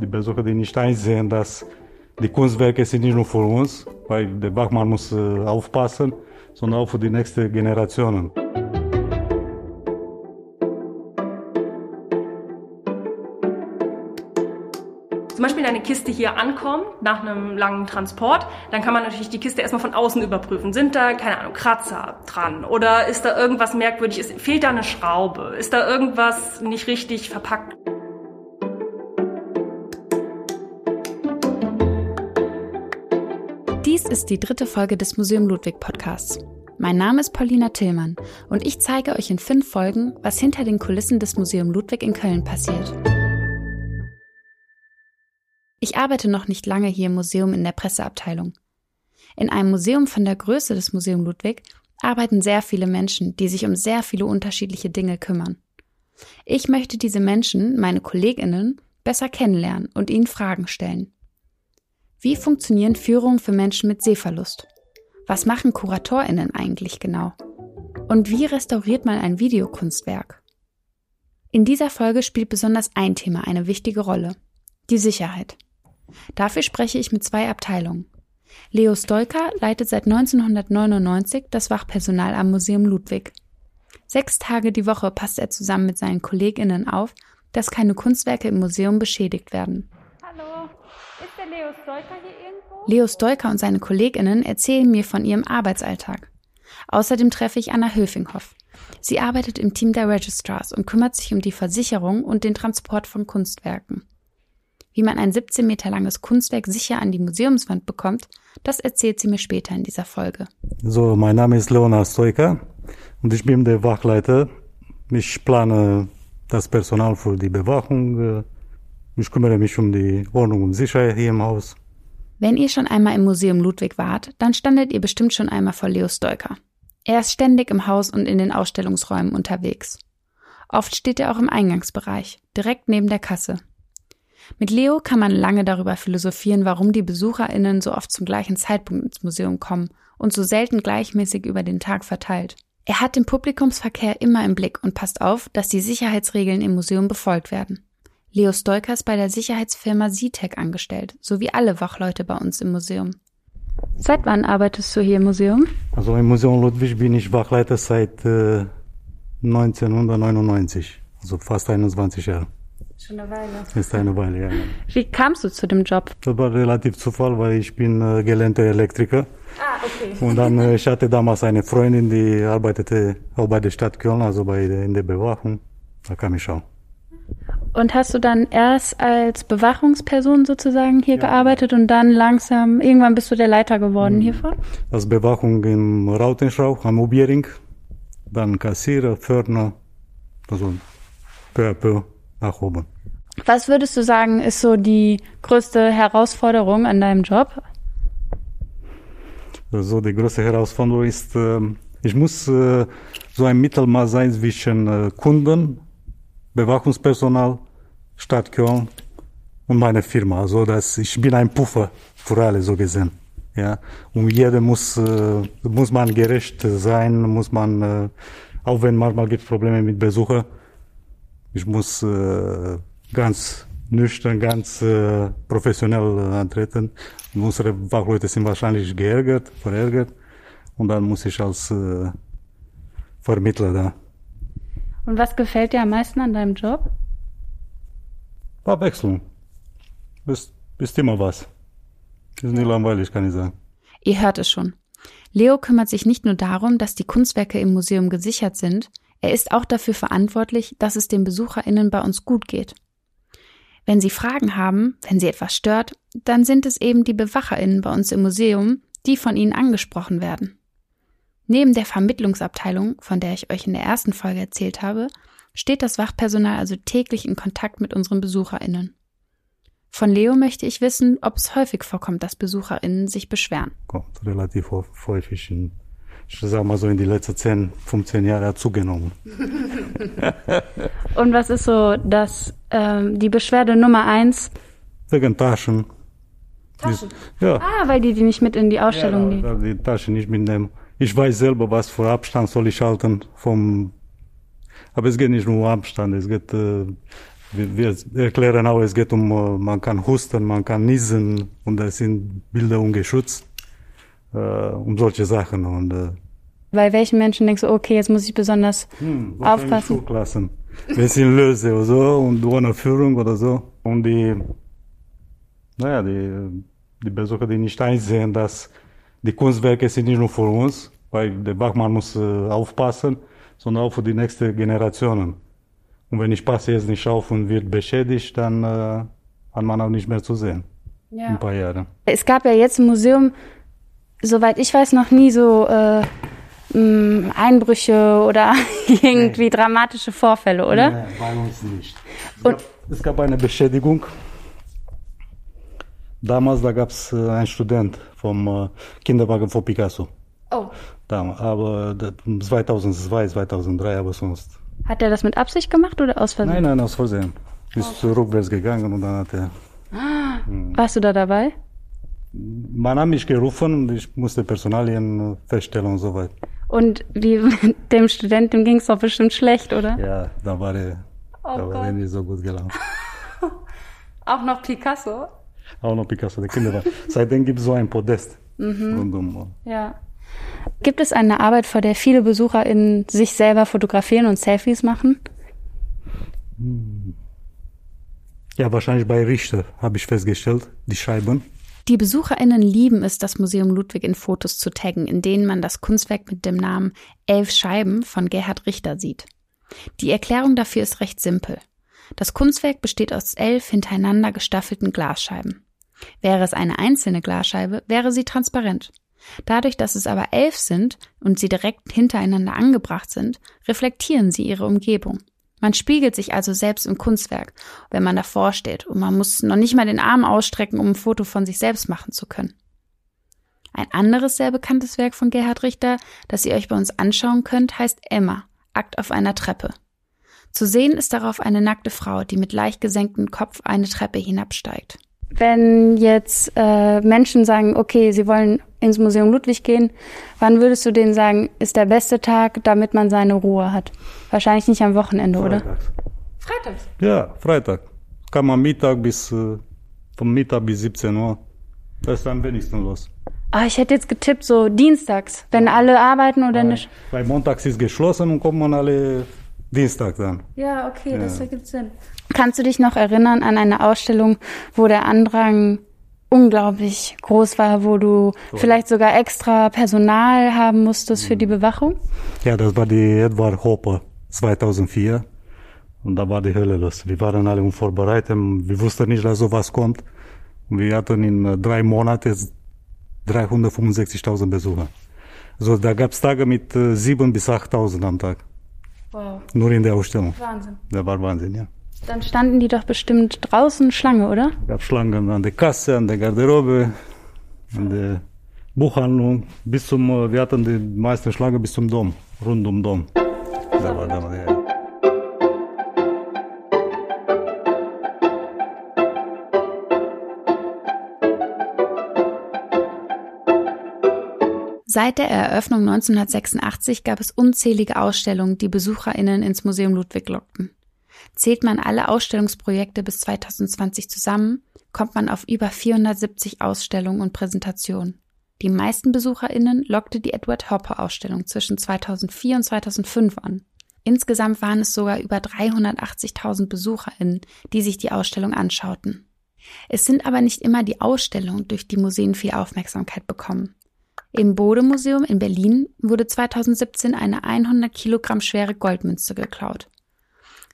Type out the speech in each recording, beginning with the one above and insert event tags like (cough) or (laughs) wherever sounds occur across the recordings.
die Besucher, die nicht einsehen, dass die Kunstwerke sind nicht nur für uns, weil der Wachmann muss aufpassen, sondern auch für die nächsten Generationen. zum Beispiel eine Kiste hier ankommt nach einem langen Transport, dann kann man natürlich die Kiste erstmal von außen überprüfen. Sind da, keine Ahnung, Kratzer dran? Oder ist da irgendwas merkwürdig? Ist, fehlt da eine Schraube? Ist da irgendwas nicht richtig verpackt? Ist die dritte Folge des Museum Ludwig Podcasts. Mein Name ist Paulina Tillmann und ich zeige euch in fünf Folgen, was hinter den Kulissen des Museum Ludwig in Köln passiert. Ich arbeite noch nicht lange hier im Museum in der Presseabteilung. In einem Museum von der Größe des Museum Ludwig arbeiten sehr viele Menschen, die sich um sehr viele unterschiedliche Dinge kümmern. Ich möchte diese Menschen, meine Kolleginnen, besser kennenlernen und ihnen Fragen stellen. Wie funktionieren Führungen für Menschen mit Sehverlust? Was machen Kuratorinnen eigentlich genau? Und wie restauriert man ein Videokunstwerk? In dieser Folge spielt besonders ein Thema eine wichtige Rolle. Die Sicherheit. Dafür spreche ich mit zwei Abteilungen. Leo Stolka leitet seit 1999 das Wachpersonal am Museum Ludwig. Sechs Tage die Woche passt er zusammen mit seinen KollegInnen auf, dass keine Kunstwerke im Museum beschädigt werden. Hallo, Leo Stolka hier irgendwo? Leo Stolka und seine KollegInnen erzählen mir von ihrem Arbeitsalltag. Außerdem treffe ich Anna Höfinghoff. Sie arbeitet im Team der Registrars und kümmert sich um die Versicherung und den Transport von Kunstwerken. Wie man ein 17 Meter langes Kunstwerk sicher an die Museumswand bekommt, das erzählt sie mir später in dieser Folge. So, mein Name ist Leonard Stoika und ich bin der Wachleiter. Ich plane das Personal für die Bewachung. Ich kümmere mich um die Ordnung und Sicherheit hier im Haus. Wenn ihr schon einmal im Museum Ludwig wart, dann standet ihr bestimmt schon einmal vor Leo Stoiker. Er ist ständig im Haus und in den Ausstellungsräumen unterwegs. Oft steht er auch im Eingangsbereich, direkt neben der Kasse. Mit Leo kann man lange darüber philosophieren, warum die BesucherInnen so oft zum gleichen Zeitpunkt ins Museum kommen und so selten gleichmäßig über den Tag verteilt. Er hat den Publikumsverkehr immer im Blick und passt auf, dass die Sicherheitsregeln im Museum befolgt werden. Leo Stoiker ist bei der Sicherheitsfirma SeaTech angestellt, so wie alle Wachleute bei uns im Museum. Seit wann arbeitest du hier im Museum? Also im Museum Ludwig bin ich Wachleiter seit äh, 1999, also fast 21 Jahre. Schon eine Weile. Ist eine Weile, ja. Wie kamst du zu dem Job? Das war relativ Zufall, weil ich bin äh, gelernter Elektriker. Ah, okay. Und dann, äh, ich hatte damals eine Freundin, die arbeitete auch bei der Stadt Köln, also bei der, in der Bewachung. Da kam ich auch. Und hast du dann erst als Bewachungsperson sozusagen hier ja. gearbeitet und dann langsam, irgendwann bist du der Leiter geworden mhm. hiervon? Als Bewachung im Rautenschrauch am Ubiering, dann Kassierer, Pförtner, also peu à peu nach oben. Was würdest du sagen, ist so die größte Herausforderung an deinem Job? Also die größte Herausforderung ist, ähm, ich muss äh, so ein Mittelmaß sein zwischen äh, Kunden, Bewachungspersonal, Stadt Köln und meine Firma. Also dass ich bin ein Puffer für alle so gesehen. Ja, und jeder muss äh, muss man gerecht sein, muss man auch wenn manchmal gibt Probleme mit Besucher, ich muss äh, ganz nüchtern, ganz äh, professionell äh, antreten. Und unsere Wachleute sind wahrscheinlich geärgert, verärgert. Und dann muss ich als äh, Vermittler da. Und was gefällt dir am meisten an deinem Job? Abwechslung. Bist, bist immer was. Ist nie langweilig, kann ich sagen. Ihr hört es schon. Leo kümmert sich nicht nur darum, dass die Kunstwerke im Museum gesichert sind, er ist auch dafür verantwortlich, dass es den BesucherInnen bei uns gut geht. Wenn Sie Fragen haben, wenn Sie etwas stört, dann sind es eben die BewacherInnen bei uns im Museum, die von Ihnen angesprochen werden. Neben der Vermittlungsabteilung, von der ich euch in der ersten Folge erzählt habe, steht das Wachpersonal also täglich in Kontakt mit unseren BesucherInnen. Von Leo möchte ich wissen, ob es häufig vorkommt, dass BesucherInnen sich beschweren. Kommt relativ häufig in ich sag mal so in die letzten 10, 15 Jahre zugenommen. Und was ist so das, ähm, die Beschwerde Nummer eins? Wegen Taschen. Taschen? ja. Ah, weil die die nicht mit in die Ausstellung ja, nehmen. Die Taschen nicht mitnehmen. Ich weiß selber, was für Abstand soll ich halten vom, aber es geht nicht nur um Abstand, es geht, äh, wir, wir erklären auch, es geht um, äh, man kann husten, man kann niesen und das sind Bilder ungeschützt, äh, um solche Sachen. Und, äh, Bei welchen Menschen denkst du, okay, jetzt muss ich besonders hm, aufpassen? Schulklassen. Wir sind Löse oder so und ohne Führung oder so. Und die, naja, die, die Besucher, die nicht einsehen, dass die Kunstwerke sind nicht nur für uns, weil der Bachmann muss äh, aufpassen, sondern auch für die nächsten Generationen. Und wenn ich passe jetzt nicht auf und wird beschädigt, dann äh, hat man auch nicht mehr zu sehen. In ein paar Jahren. Es gab ja jetzt im Museum, soweit ich weiß, noch nie so äh, Einbrüche oder (laughs) irgendwie dramatische Vorfälle, oder? Nein, bei uns nicht. Es, Und- gab, es gab eine Beschädigung. Damals, da gab es äh, einen Student vom äh, Kinderwagen von Picasso. Oh. Damals, aber das- 2002, 2003, aber sonst. Hat er das mit Absicht gemacht oder aus Versehen? Nein, nein, aus Versehen. Ist rückwärts gegangen und dann hat er. Warst du da dabei? Man hat mich gerufen und ich musste Personalien feststellen und so weiter. Und wie (laughs) dem Studenten ging es doch bestimmt schlecht, oder? Ja, da war er, Oh da war er nicht so gut gelaufen. (laughs) Auch noch Picasso? Auch noch Picasso, der Kinderwagen. Seitdem gibt es so ein Podest Mhm. rundum. Ja. Gibt es eine Arbeit, vor der viele BesucherInnen sich selber fotografieren und Selfies machen? Ja, wahrscheinlich bei Richter habe ich festgestellt, die Scheiben. Die BesucherInnen lieben es, das Museum Ludwig in Fotos zu taggen, in denen man das Kunstwerk mit dem Namen Elf Scheiben von Gerhard Richter sieht. Die Erklärung dafür ist recht simpel. Das Kunstwerk besteht aus elf hintereinander gestaffelten Glasscheiben. Wäre es eine einzelne Glasscheibe, wäre sie transparent. Dadurch, dass es aber elf sind und sie direkt hintereinander angebracht sind, reflektieren sie ihre Umgebung. Man spiegelt sich also selbst im Kunstwerk, wenn man davor steht und man muss noch nicht mal den Arm ausstrecken, um ein Foto von sich selbst machen zu können. Ein anderes sehr bekanntes Werk von Gerhard Richter, das ihr euch bei uns anschauen könnt, heißt Emma, Akt auf einer Treppe. Zu sehen ist darauf eine nackte Frau, die mit leicht gesenktem Kopf eine Treppe hinabsteigt. Wenn jetzt äh, Menschen sagen, okay, sie wollen ins Museum Ludwig gehen, wann würdest du denen sagen, ist der beste Tag, damit man seine Ruhe hat? Wahrscheinlich nicht am Wochenende, oder? Freitags. Freitags. Ja, Freitag. Kann man Mittag bis, äh, vom Mittag bis 17 Uhr. Das ist am wenigsten los. Ah, ich hätte jetzt getippt, so dienstags, wenn alle arbeiten oder nicht. Weil montags ist geschlossen und kommt man alle Dienstag dann. Ja, okay, Ja. das ergibt Sinn. Kannst du dich noch erinnern an eine Ausstellung, wo der Andrang unglaublich groß war, wo du vielleicht sogar extra Personal haben musstest für die Bewachung? Ja, das war die Edward Hopper 2004. Und da war die Hölle los. Wir waren alle unvorbereitet. Wir wussten nicht, dass sowas kommt. Und wir hatten in äh, drei Monaten 365.000 Besucher. Also da gab es Tage mit äh, 7.000 bis 8.000 am Tag. Wow, Nur in der Ausstellung. Wahnsinn. Das war Wahnsinn, ja. Dann standen die doch bestimmt draußen Schlange, oder? Es gab Schlangen an der Kasse, an der Garderobe, an der Buchhandlung. Bis zum, wir hatten die meisten Schlangen bis zum Dom, rund um Dom. Da war, da war, ja. Seit der Eröffnung 1986 gab es unzählige Ausstellungen, die BesucherInnen ins Museum Ludwig lockten. Zählt man alle Ausstellungsprojekte bis 2020 zusammen, kommt man auf über 470 Ausstellungen und Präsentationen. Die meisten BesucherInnen lockte die Edward Hopper Ausstellung zwischen 2004 und 2005 an. Insgesamt waren es sogar über 380.000 BesucherInnen, die sich die Ausstellung anschauten. Es sind aber nicht immer die Ausstellungen, durch die Museen viel Aufmerksamkeit bekommen. Im Bode-Museum in Berlin wurde 2017 eine 100 Kilogramm schwere Goldmünze geklaut.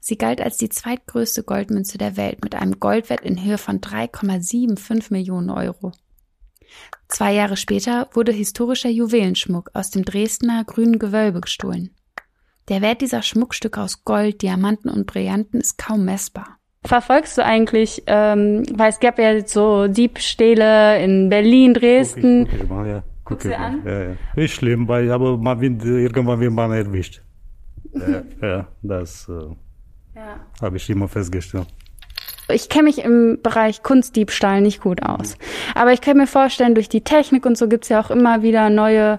Sie galt als die zweitgrößte Goldmünze der Welt mit einem Goldwert in Höhe von 3,75 Millionen Euro. Zwei Jahre später wurde historischer Juwelenschmuck aus dem Dresdner grünen Gewölbe gestohlen. Der Wert dieser Schmuckstücke aus Gold, Diamanten und Brillanten ist kaum messbar. Verfolgst du eigentlich, ähm, weil es gab ja jetzt so Diebstähle in Berlin, Dresden. Guck ich, guck ich mal, ja. Guck Guckst du ich mal. an? Ja, ja. Ist schlimm, weil, aber man wird, irgendwann wird man erwischt. ja, (laughs) ja, das äh, Ja. habe ich immer festgestellt. Ich kenne mich im Bereich Kunstdiebstahl nicht gut aus. Aber ich kann mir vorstellen, durch die Technik und so gibt's ja auch immer wieder neue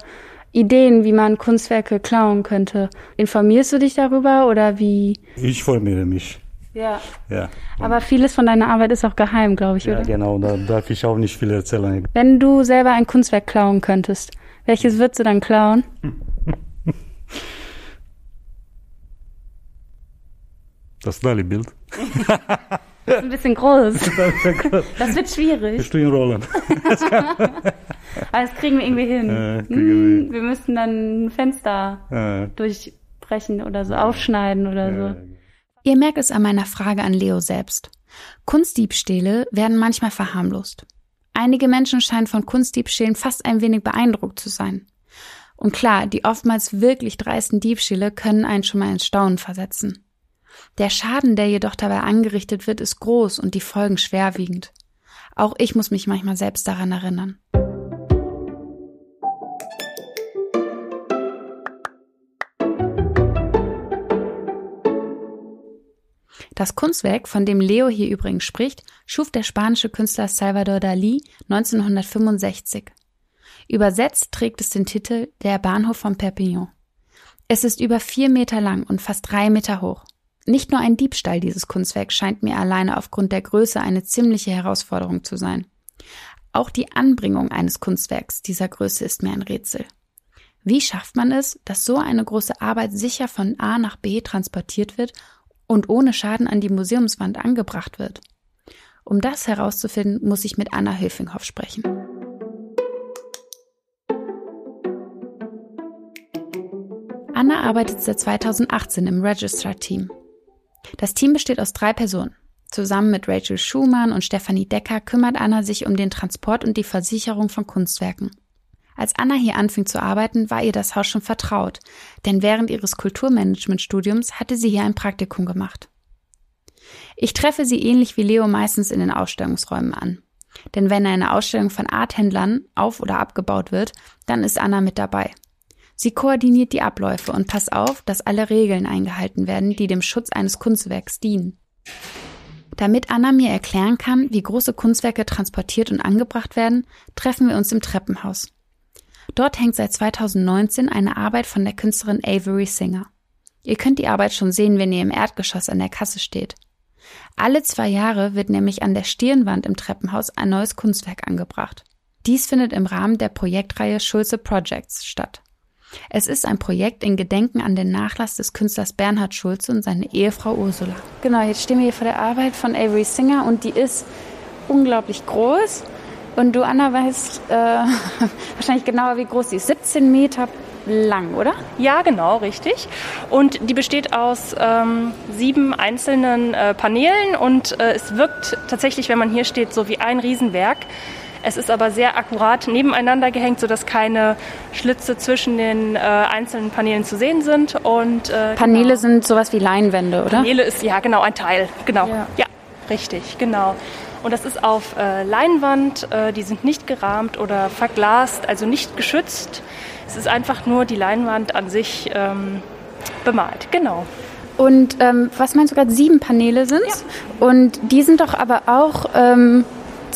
Ideen, wie man Kunstwerke klauen könnte. Informierst du dich darüber oder wie? Ich informiere mich. Ja. ja. Aber vieles von deiner Arbeit ist auch geheim, glaube ich, ja, oder? Ja, genau. Da darf ich auch nicht viel erzählen. Wenn du selber ein Kunstwerk klauen könntest, welches würdest du dann klauen? (laughs) Das Dali-Bild. Das ist ein bisschen groß. (laughs) Das wird schwierig. Bist du in Rollen. (laughs) Aber das kriegen wir irgendwie hin. Äh, hm, wir müssen dann ein Fenster äh. durchbrechen oder so, aufschneiden oder äh. so. Ihr merkt es an meiner Frage an Leo selbst. Kunstdiebstähle werden manchmal verharmlost. Einige Menschen scheinen von Kunstdiebstählen fast ein wenig beeindruckt zu sein. Und klar, die oftmals wirklich dreisten Diebstähle können einen schon mal ins Staunen versetzen. Der Schaden, der jedoch dabei angerichtet wird, ist groß und die Folgen schwerwiegend. Auch ich muss mich manchmal selbst daran erinnern. Das Kunstwerk, von dem Leo hier übrigens spricht, schuf der spanische Künstler Salvador Dalí 1965. Übersetzt trägt es den Titel Der Bahnhof von Perpignan. Es ist über vier Meter lang und fast drei Meter hoch. Nicht nur ein Diebstahl dieses Kunstwerk scheint mir alleine aufgrund der Größe eine ziemliche Herausforderung zu sein. Auch die Anbringung eines Kunstwerks dieser Größe ist mir ein Rätsel. Wie schafft man es, dass so eine große Arbeit sicher von A nach B transportiert wird und ohne Schaden an die Museumswand angebracht wird? Um das herauszufinden, muss ich mit Anna Höfinghoff sprechen. Anna arbeitet seit 2018 im Registrar-Team. Das Team besteht aus drei Personen. Zusammen mit Rachel Schumann und Stefanie Decker kümmert Anna sich um den Transport und die Versicherung von Kunstwerken. Als Anna hier anfing zu arbeiten, war ihr das Haus schon vertraut, denn während ihres Kulturmanagementstudiums hatte sie hier ein Praktikum gemacht. Ich treffe sie ähnlich wie Leo meistens in den Ausstellungsräumen an. Denn wenn eine Ausstellung von Arthändlern auf oder abgebaut wird, dann ist Anna mit dabei. Sie koordiniert die Abläufe und passt auf, dass alle Regeln eingehalten werden, die dem Schutz eines Kunstwerks dienen. Damit Anna mir erklären kann, wie große Kunstwerke transportiert und angebracht werden, treffen wir uns im Treppenhaus. Dort hängt seit 2019 eine Arbeit von der Künstlerin Avery Singer. Ihr könnt die Arbeit schon sehen, wenn ihr im Erdgeschoss an der Kasse steht. Alle zwei Jahre wird nämlich an der Stirnwand im Treppenhaus ein neues Kunstwerk angebracht. Dies findet im Rahmen der Projektreihe Schulze Projects statt. Es ist ein Projekt in Gedenken an den Nachlass des Künstlers Bernhard Schulze und seine Ehefrau Ursula. Genau, jetzt stehen wir hier vor der Arbeit von Avery Singer und die ist unglaublich groß. Und du, Anna, weißt äh, (laughs) wahrscheinlich genauer, wie groß sie ist. 17 Meter lang, oder? Ja, genau, richtig. Und die besteht aus ähm, sieben einzelnen äh, Paneelen und äh, es wirkt tatsächlich, wenn man hier steht, so wie ein Riesenwerk. Es ist aber sehr akkurat nebeneinander gehängt, sodass keine Schlitze zwischen den äh, einzelnen Paneelen zu sehen sind. Und, äh, Paneele genau. sind sowas wie Leinwände, oder? Paneele ist ja genau ein Teil. Genau. Ja, ja richtig, genau. Und das ist auf äh, Leinwand. Äh, die sind nicht gerahmt oder verglast, also nicht geschützt. Es ist einfach nur die Leinwand an sich ähm, bemalt. Genau. Und ähm, was meinst du gerade? Sieben Paneele sind ja. Und die sind doch aber auch ähm,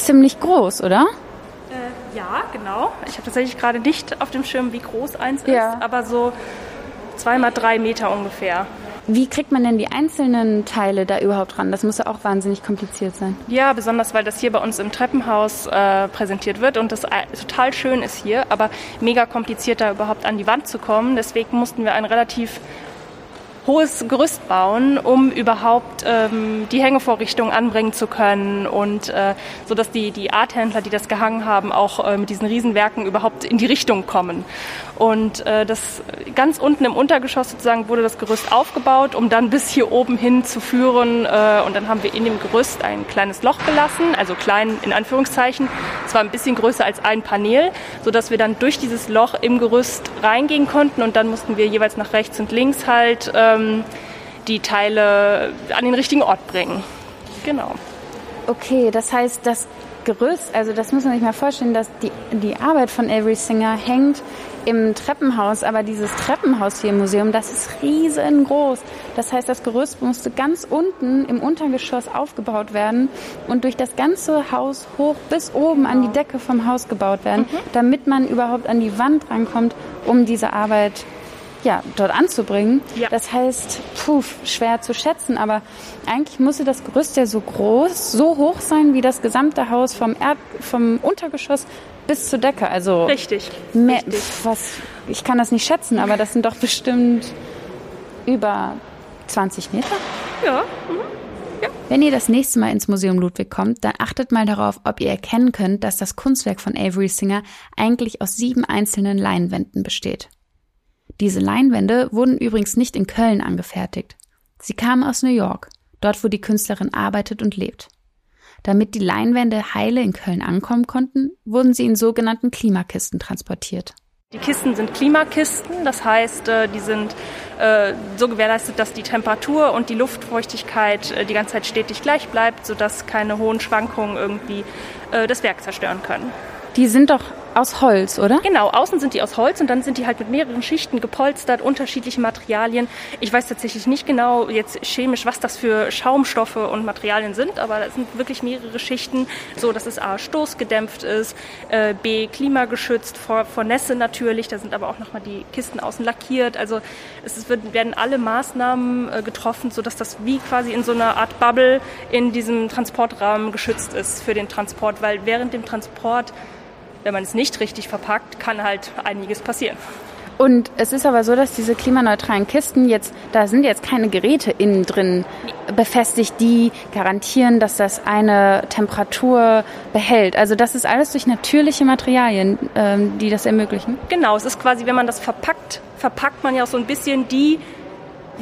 ziemlich groß, oder? Äh, ja, genau. Ich habe tatsächlich gerade nicht auf dem Schirm, wie groß eins ja. ist, aber so zwei mal drei Meter ungefähr. Wie kriegt man denn die einzelnen Teile da überhaupt ran? Das muss ja auch wahnsinnig kompliziert sein. Ja, besonders weil das hier bei uns im Treppenhaus äh, präsentiert wird und das äh, total schön ist hier, aber mega kompliziert da überhaupt an die Wand zu kommen. Deswegen mussten wir ein relativ hohes Gerüst bauen, um überhaupt ähm, die Hängevorrichtung anbringen zu können und äh, so dass die, die Arthändler, die das gehangen haben, auch äh, mit diesen Riesenwerken überhaupt in die Richtung kommen. Und äh, das ganz unten im Untergeschoss sozusagen wurde das Gerüst aufgebaut, um dann bis hier oben hin zu führen. Äh, und dann haben wir in dem Gerüst ein kleines Loch gelassen, also klein in Anführungszeichen. Es war ein bisschen größer als ein Panel, so dass wir dann durch dieses Loch im Gerüst reingehen konnten und dann mussten wir jeweils nach rechts und links halt äh, ähm, die Teile an den richtigen Ort bringen. Genau. Okay, das heißt, das Gerüst, also das muss man sich mal vorstellen, dass die, die Arbeit von Avery Singer hängt im Treppenhaus, aber dieses Treppenhaus hier im Museum, das ist riesengroß. Das heißt, das Gerüst musste ganz unten im Untergeschoss aufgebaut werden und durch das ganze Haus hoch bis oben an die. Decke vom Haus gebaut werden, mhm. damit man überhaupt an die Wand rankommt, um diese Arbeit ja, dort anzubringen. Ja. Das heißt, puh, schwer zu schätzen, aber eigentlich musste das Gerüst ja so groß, so hoch sein wie das gesamte Haus vom, Erd, vom Untergeschoss bis zur Decke. Also Richtig. mehr, Richtig. was, ich kann das nicht schätzen, aber das sind doch bestimmt über 20 Meter. Ja. Wenn ihr das nächste Mal ins Museum Ludwig kommt, dann achtet mal darauf, ob ihr erkennen könnt, dass das Kunstwerk von Avery Singer eigentlich aus sieben einzelnen Leinwänden besteht. Diese Leinwände wurden übrigens nicht in Köln angefertigt. Sie kamen aus New York, dort wo die Künstlerin arbeitet und lebt. Damit die Leinwände heile in Köln ankommen konnten, wurden sie in sogenannten Klimakisten transportiert. Die Kisten sind Klimakisten, das heißt, äh, die sind äh, so gewährleistet, dass die Temperatur und die Luftfeuchtigkeit äh, die ganze Zeit stetig gleich bleibt, sodass keine hohen Schwankungen irgendwie das Werk zerstören können. Die sind doch aus Holz, oder? Genau, außen sind die aus Holz und dann sind die halt mit mehreren Schichten gepolstert, unterschiedliche Materialien. Ich weiß tatsächlich nicht genau jetzt chemisch, was das für Schaumstoffe und Materialien sind, aber das sind wirklich mehrere Schichten, so dass es A, stoßgedämpft ist, äh, B, klimageschützt vor, vor Nässe natürlich, da sind aber auch nochmal die Kisten außen lackiert. Also es wird, werden alle Maßnahmen äh, getroffen, sodass das wie quasi in so einer Art Bubble in diesem Transportrahmen geschützt ist für den Transport, weil während dem Transport wenn man es nicht richtig verpackt, kann halt einiges passieren. Und es ist aber so, dass diese klimaneutralen Kisten jetzt, da sind jetzt keine Geräte innen drin befestigt, die garantieren, dass das eine Temperatur behält. Also das ist alles durch natürliche Materialien, ähm, die das ermöglichen. Genau, es ist quasi, wenn man das verpackt, verpackt man ja auch so ein bisschen die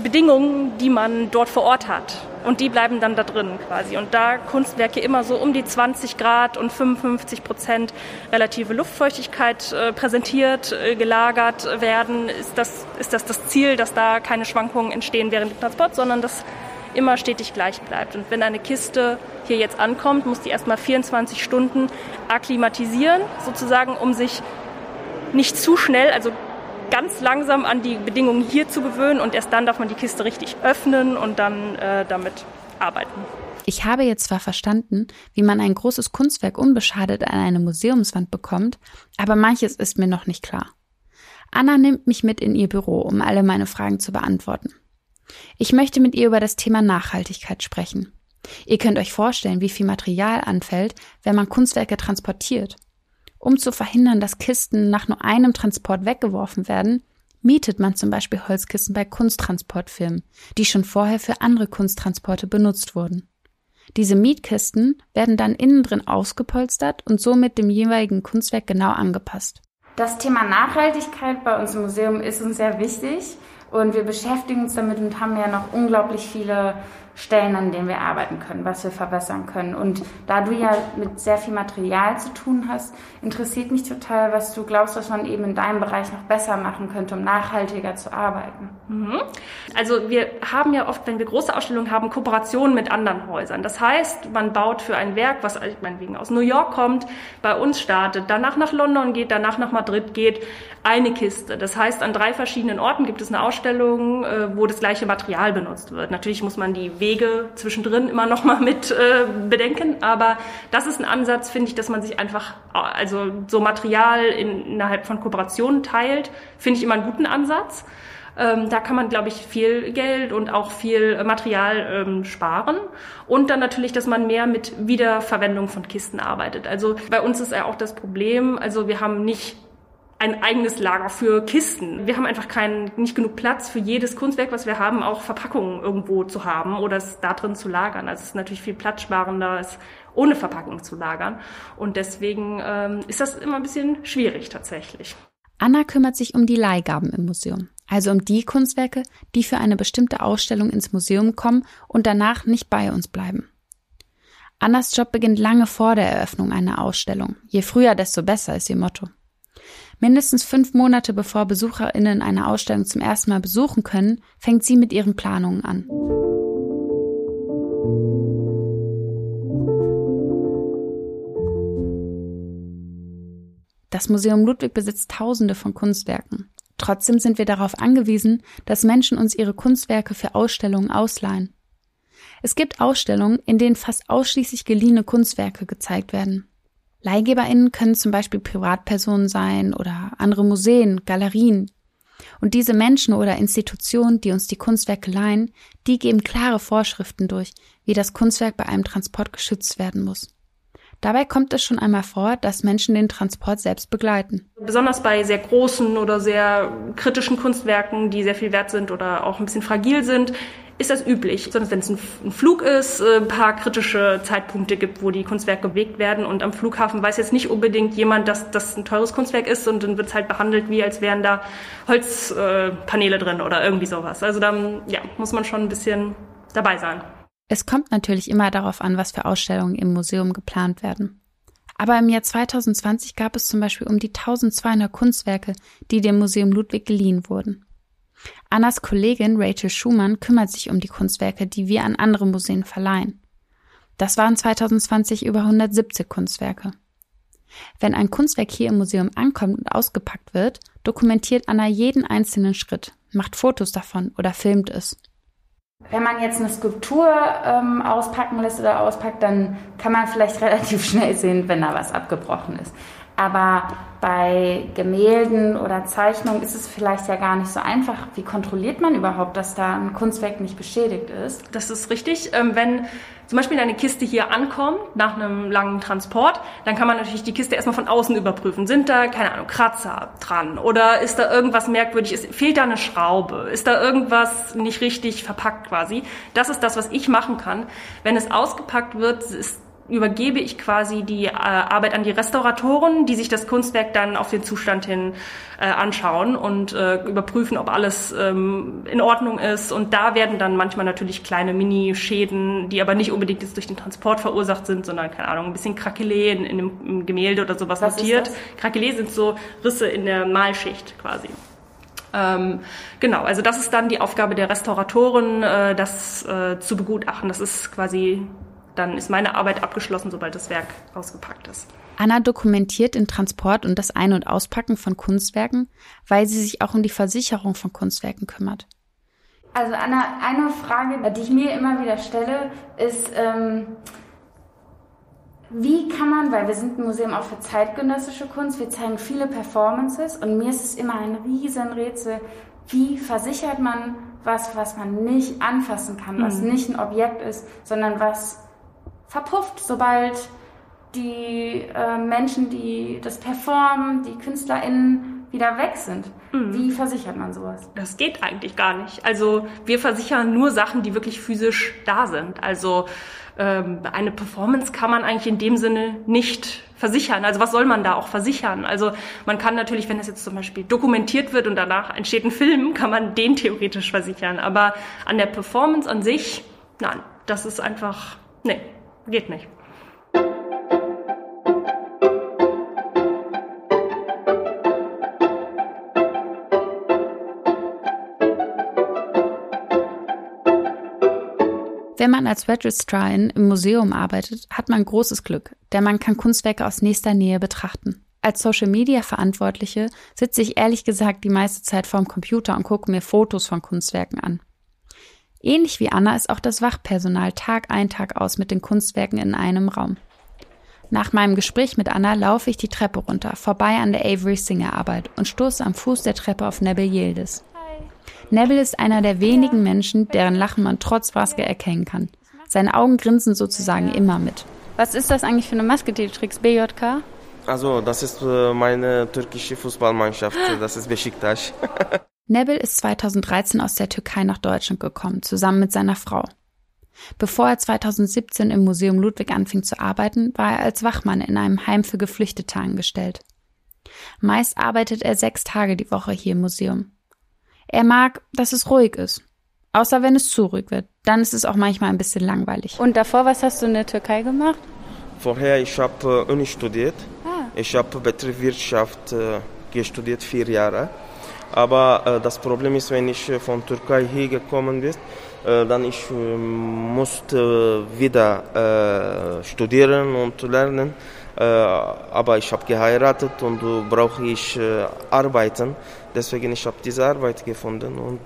Bedingungen, die man dort vor Ort hat. Und die bleiben dann da drin quasi. Und da Kunstwerke immer so um die 20 Grad und 55 Prozent relative Luftfeuchtigkeit äh, präsentiert, äh, gelagert werden, ist das, ist das das Ziel, dass da keine Schwankungen entstehen während dem Transport, sondern dass immer stetig gleich bleibt. Und wenn eine Kiste hier jetzt ankommt, muss die erstmal 24 Stunden akklimatisieren, sozusagen, um sich nicht zu schnell, also ganz langsam an die Bedingungen hier zu gewöhnen und erst dann darf man die Kiste richtig öffnen und dann äh, damit arbeiten. Ich habe jetzt zwar verstanden, wie man ein großes Kunstwerk unbeschadet an eine Museumswand bekommt, aber manches ist mir noch nicht klar. Anna nimmt mich mit in ihr Büro, um alle meine Fragen zu beantworten. Ich möchte mit ihr über das Thema Nachhaltigkeit sprechen. Ihr könnt euch vorstellen, wie viel Material anfällt, wenn man Kunstwerke transportiert. Um zu verhindern, dass Kisten nach nur einem Transport weggeworfen werden, mietet man zum Beispiel Holzkisten bei Kunsttransportfirmen, die schon vorher für andere Kunsttransporte benutzt wurden. Diese Mietkisten werden dann innen drin ausgepolstert und somit dem jeweiligen Kunstwerk genau angepasst. Das Thema Nachhaltigkeit bei uns im Museum ist uns sehr wichtig und wir beschäftigen uns damit und haben ja noch unglaublich viele Stellen, an denen wir arbeiten können, was wir verbessern können. Und da du ja mit sehr viel Material zu tun hast, interessiert mich total, was du glaubst, was man eben in deinem Bereich noch besser machen könnte, um nachhaltiger zu arbeiten. Mhm. Also wir haben ja oft, wenn wir große Ausstellungen haben, Kooperationen mit anderen Häusern. Das heißt, man baut für ein Werk, was meinetwegen aus New York kommt, bei uns startet, danach nach London geht, danach nach Madrid geht, eine Kiste. Das heißt, an drei verschiedenen Orten gibt es eine Ausstellung, äh, wo das gleiche Material benutzt wird. Natürlich muss man die Wege zwischendrin immer noch mal mit äh, bedenken, aber das ist ein Ansatz, finde ich, dass man sich einfach also so Material in, innerhalb von Kooperationen teilt, finde ich immer einen guten Ansatz. Ähm, da kann man, glaube ich, viel Geld und auch viel Material ähm, sparen. Und dann natürlich, dass man mehr mit Wiederverwendung von Kisten arbeitet. Also bei uns ist ja auch das Problem, also wir haben nicht ein eigenes Lager für Kisten. Wir haben einfach keinen, nicht genug Platz für jedes Kunstwerk, was wir haben, auch Verpackungen irgendwo zu haben oder es da drin zu lagern. Also es ist natürlich viel platzsparender, es ohne Verpackung zu lagern. Und deswegen ähm, ist das immer ein bisschen schwierig tatsächlich. Anna kümmert sich um die Leihgaben im Museum, also um die Kunstwerke, die für eine bestimmte Ausstellung ins Museum kommen und danach nicht bei uns bleiben. Annas Job beginnt lange vor der Eröffnung einer Ausstellung. Je früher, desto besser ist ihr Motto. Mindestens fünf Monate bevor BesucherInnen eine Ausstellung zum ersten Mal besuchen können, fängt sie mit ihren Planungen an. Das Museum Ludwig besitzt Tausende von Kunstwerken. Trotzdem sind wir darauf angewiesen, dass Menschen uns ihre Kunstwerke für Ausstellungen ausleihen. Es gibt Ausstellungen, in denen fast ausschließlich geliehene Kunstwerke gezeigt werden. LeihgeberInnen können zum Beispiel Privatpersonen sein oder andere Museen, Galerien. Und diese Menschen oder Institutionen, die uns die Kunstwerke leihen, die geben klare Vorschriften durch, wie das Kunstwerk bei einem Transport geschützt werden muss. Dabei kommt es schon einmal vor, dass Menschen den Transport selbst begleiten. Besonders bei sehr großen oder sehr kritischen Kunstwerken, die sehr viel wert sind oder auch ein bisschen fragil sind, ist das üblich. Besonders wenn es ein Flug ist, äh, ein paar kritische Zeitpunkte gibt, wo die Kunstwerke bewegt werden. Und am Flughafen weiß jetzt nicht unbedingt jemand, dass das ein teures Kunstwerk ist und dann wird es halt behandelt, wie als wären da Holzpaneele drin oder irgendwie sowas. Also dann ja, muss man schon ein bisschen dabei sein. Es kommt natürlich immer darauf an, was für Ausstellungen im Museum geplant werden. Aber im Jahr 2020 gab es zum Beispiel um die 1200 Kunstwerke, die dem Museum Ludwig geliehen wurden. Annas Kollegin Rachel Schumann kümmert sich um die Kunstwerke, die wir an andere Museen verleihen. Das waren 2020 über 170 Kunstwerke. Wenn ein Kunstwerk hier im Museum ankommt und ausgepackt wird, dokumentiert Anna jeden einzelnen Schritt, macht Fotos davon oder filmt es. Wenn man jetzt eine Skulptur ähm, auspacken lässt oder auspackt, dann kann man vielleicht (laughs) relativ schnell sehen, wenn da was abgebrochen ist. Aber bei Gemälden oder Zeichnungen ist es vielleicht ja gar nicht so einfach. Wie kontrolliert man überhaupt, dass da ein Kunstwerk nicht beschädigt ist? Das ist richtig. Ähm, wenn zum Beispiel eine Kiste hier ankommt nach einem langen Transport, dann kann man natürlich die Kiste erstmal von außen überprüfen. Sind da, keine Ahnung, Kratzer dran? Oder ist da irgendwas merkwürdig? fehlt da eine Schraube? Ist da irgendwas nicht richtig verpackt quasi? Das ist das, was ich machen kann. Wenn es ausgepackt wird, ist übergebe ich quasi die äh, Arbeit an die Restauratoren, die sich das Kunstwerk dann auf den Zustand hin äh, anschauen und äh, überprüfen, ob alles ähm, in Ordnung ist. Und da werden dann manchmal natürlich kleine Mini-Schäden, die aber nicht unbedingt jetzt durch den Transport verursacht sind, sondern, keine Ahnung, ein bisschen Krakelé in, in einem Gemälde oder sowas Was notiert. Krakelé sind so Risse in der Malschicht quasi. Ähm, genau, also das ist dann die Aufgabe der Restauratoren, äh, das äh, zu begutachten. Das ist quasi dann ist meine Arbeit abgeschlossen, sobald das Werk ausgepackt ist. Anna dokumentiert den Transport und das Ein- und Auspacken von Kunstwerken, weil sie sich auch um die Versicherung von Kunstwerken kümmert. Also Anna, eine Frage, die ich mir immer wieder stelle, ist, ähm, wie kann man, weil wir sind ein Museum auch für zeitgenössische Kunst, wir zeigen viele Performances und mir ist es immer ein Riesenrätsel, wie versichert man was, was man nicht anfassen kann, was mhm. nicht ein Objekt ist, sondern was verpufft, sobald die äh, Menschen, die das performen, die KünstlerInnen wieder weg sind. Mhm. Wie versichert man sowas? Das geht eigentlich gar nicht. Also wir versichern nur Sachen, die wirklich physisch da sind. Also ähm, eine Performance kann man eigentlich in dem Sinne nicht versichern. Also was soll man da auch versichern? Also man kann natürlich, wenn das jetzt zum Beispiel dokumentiert wird und danach entsteht ein Film, (laughs) kann man den theoretisch versichern. Aber an der Performance an sich, nein, das ist einfach, nee. Geht nicht. Wenn man als Registrarin im Museum arbeitet, hat man großes Glück, denn man kann Kunstwerke aus nächster Nähe betrachten. Als Social Media Verantwortliche sitze ich ehrlich gesagt die meiste Zeit vorm Computer und gucke mir Fotos von Kunstwerken an. Ähnlich wie Anna ist auch das Wachpersonal Tag ein, Tag aus mit den Kunstwerken in einem Raum. Nach meinem Gespräch mit Anna laufe ich die Treppe runter, vorbei an der Avery Singer Arbeit und stoße am Fuß der Treppe auf Nebel Yildiz. Nebel ist einer der wenigen Menschen, deren Lachen man trotz Maske erkennen kann. Seine Augen grinsen sozusagen immer mit. Was ist das eigentlich für eine Maske, die du trägst? BJK? Also, das ist äh, meine türkische Fußballmannschaft. (gasps) Das ist Besiktas. (laughs) Nebil ist 2013 aus der Türkei nach Deutschland gekommen, zusammen mit seiner Frau. Bevor er 2017 im Museum Ludwig anfing zu arbeiten, war er als Wachmann in einem Heim für Geflüchtete angestellt. Meist arbeitet er sechs Tage die Woche hier im Museum. Er mag, dass es ruhig ist. Außer wenn es zu ruhig wird. Dann ist es auch manchmal ein bisschen langweilig. Und davor, was hast du in der Türkei gemacht? Vorher, ich habe äh, Uni studiert. Ah. Ich habe Betriebswirtschaft äh, gestudiert, vier Jahre. Aber äh, das Problem ist, wenn ich äh, von Türkei hier gekommen bin, äh, dann ich äh, musste wieder äh, studieren und lernen. Äh, aber ich habe geheiratet und äh, brauche ich arbeiten. Deswegen ich habe diese Arbeit gefunden und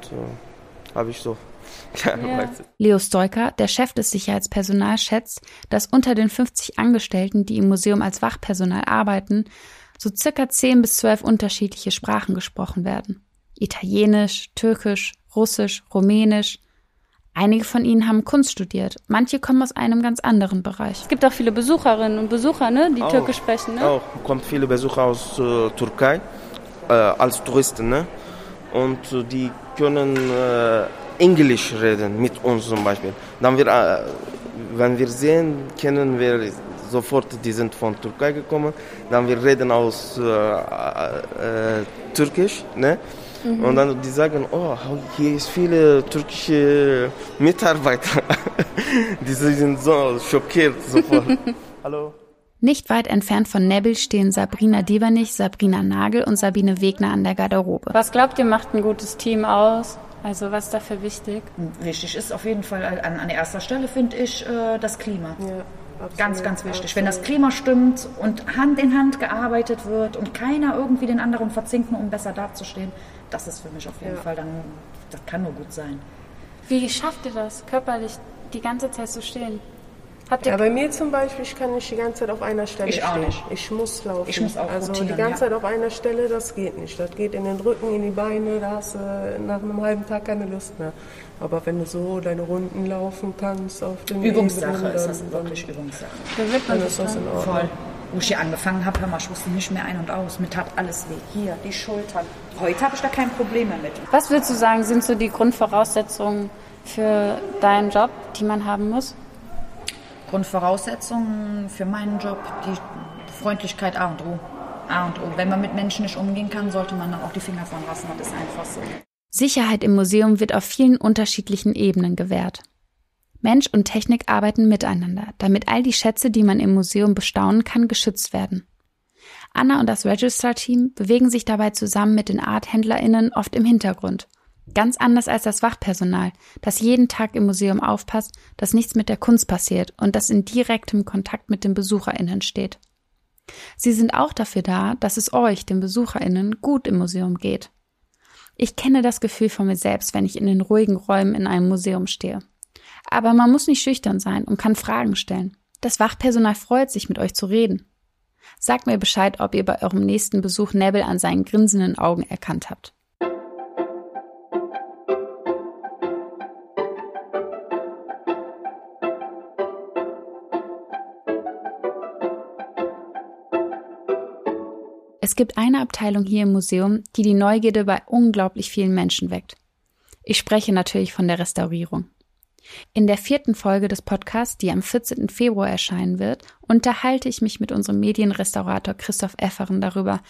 habe ich so (laughs) gearbeitet. Leo Stoiker, der Chef des Sicherheitspersonals, schätzt, dass unter den 50 Angestellten, die im Museum als Wachpersonal arbeiten, so circa zehn bis zwölf unterschiedliche Sprachen gesprochen werden. Italienisch, Türkisch, Russisch, Rumänisch. Einige von ihnen haben Kunst studiert, manche kommen aus einem ganz anderen Bereich. Es gibt auch viele Besucherinnen und Besucher, ne, die auch, Türkisch sprechen. Ne? Auch kommt viele Besucher aus äh, Türkei äh, als Touristen, ne? und äh, die können äh, Englisch reden mit uns zum Beispiel. Dann wir, äh, wenn wir sehen, kennen wir sofort, die sind von Türkei gekommen. Dann wir reden aus äh, äh, Türkisch, ne? Mhm. Und dann die sagen, oh, hier ist viele türkische Mitarbeiter. (laughs) die sind so schockiert sofort. (laughs) Hallo. Nicht weit entfernt von Nebel stehen Sabrina Diebenich, Sabrina Nagel und Sabine Wegner an der Garderobe. Was glaubt ihr, macht ein gutes Team aus? Also was ist dafür wichtig? Wichtig ist auf jeden Fall an, an erster Stelle, finde ich, äh, das Klima. Ja. Absolut, ganz, ganz wichtig. Absolut. Wenn das Klima stimmt und Hand in Hand gearbeitet wird und keiner irgendwie den anderen verzinkt, nur um besser dazustehen, das ist für mich auf jeden ja. Fall dann, das kann nur gut sein. Wie schafft ihr das, körperlich die ganze Zeit zu stehen? Ja, bei mir zum Beispiel, ich kann nicht die ganze Zeit auf einer Stelle ich stehen. Nicht. Ich muss laufen. Ich muss auch Also die ganze ja. Zeit auf einer Stelle, das geht nicht. Das geht in den Rücken, in die Beine, da hast du nach einem halben Tag keine Lust mehr. Aber wenn du so deine Runden laufen kannst auf dem Übungssache Ebenen, ist das wirklich Übungssache. Da wird man dann ist das in Ordnung. Voll. Wo ich hier angefangen habe, hör mal, ich wusste nicht mehr ein und aus. Mir tat alles weh. Hier, die Schultern. Heute habe ich da kein Problem mehr mit. Was würdest du sagen, sind so die Grundvoraussetzungen für deinen Job, die man haben muss? Grundvoraussetzungen für meinen Job, die Freundlichkeit A und O. A und O. Wenn man mit Menschen nicht umgehen kann, sollte man dann auch die Finger von lassen. Das ist einfach so. Sicherheit im Museum wird auf vielen unterschiedlichen Ebenen gewährt. Mensch und Technik arbeiten miteinander, damit all die Schätze, die man im Museum bestaunen kann, geschützt werden. Anna und das Register-Team bewegen sich dabei zusammen mit den ArthändlerInnen oft im Hintergrund – Ganz anders als das Wachpersonal, das jeden Tag im Museum aufpasst, dass nichts mit der Kunst passiert und das in direktem Kontakt mit den BesucherInnen steht. Sie sind auch dafür da, dass es euch, den BesucherInnen, gut im Museum geht. Ich kenne das Gefühl von mir selbst, wenn ich in den ruhigen Räumen in einem Museum stehe. Aber man muss nicht schüchtern sein und kann Fragen stellen. Das Wachpersonal freut sich, mit euch zu reden. Sagt mir Bescheid, ob ihr bei eurem nächsten Besuch Nebel an seinen grinsenden Augen erkannt habt. Es gibt eine Abteilung hier im Museum, die die Neugierde bei unglaublich vielen Menschen weckt. Ich spreche natürlich von der Restaurierung. In der vierten Folge des Podcasts, die am 14. Februar erscheinen wird, unterhalte ich mich mit unserem Medienrestaurator Christoph Efferen darüber,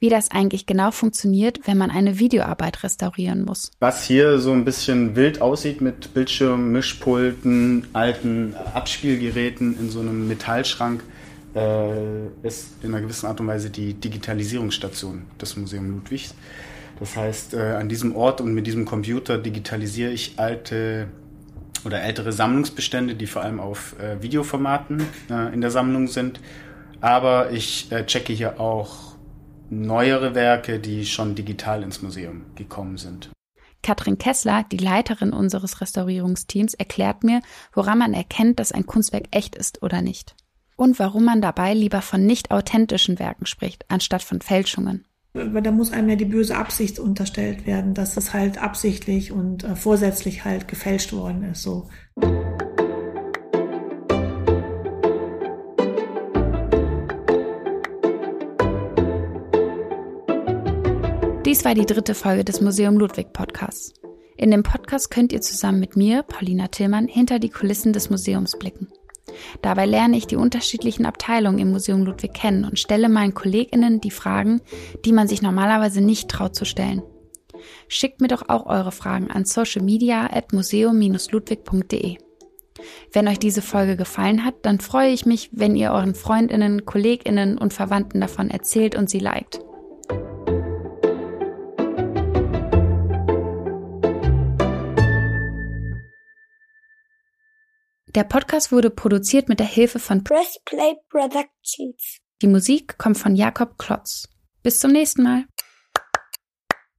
wie das eigentlich genau funktioniert, wenn man eine Videoarbeit restaurieren muss. Was hier so ein bisschen wild aussieht mit Bildschirmen, Mischpulten, alten Abspielgeräten in so einem Metallschrank, äh, ist in einer gewissen Art und Weise die Digitalisierungsstation des Museum Ludwigs. Das heißt, äh, an diesem Ort und mit diesem Computer digitalisiere ich alte oder ältere Sammlungsbestände, die vor allem auf äh, Videoformaten äh, in der Sammlung sind. Aber ich äh, checke hier auch neuere Werke, die schon digital ins Museum gekommen sind. Katrin Kessler, die Leiterin unseres Restaurierungsteams, erklärt mir, woran man erkennt, dass ein Kunstwerk echt ist oder nicht und warum man dabei lieber von nicht authentischen Werken spricht, anstatt von Fälschungen. Weil da muss einem ja die böse Absicht unterstellt werden, dass es halt absichtlich und äh, vorsätzlich halt gefälscht worden ist. So. Dies war die dritte Folge des Museum Ludwig Podcasts. In dem Podcast könnt ihr zusammen mit mir, Paulina Tillmann, hinter die Kulissen des Museums blicken. Dabei lerne ich die unterschiedlichen Abteilungen im Museum Ludwig kennen und stelle meinen KollegInnen die Fragen, die man sich normalerweise nicht traut zu stellen. Schickt mir doch auch eure Fragen an socialmedia.museum-ludwig.de. Wenn euch diese Folge gefallen hat, dann freue ich mich, wenn ihr euren Freundinnen, Kolleginnen und Verwandten davon erzählt und sie liked. Der Podcast wurde produziert mit der Hilfe von Press Play Productions. Die Musik kommt von Jakob Klotz. Bis zum nächsten Mal.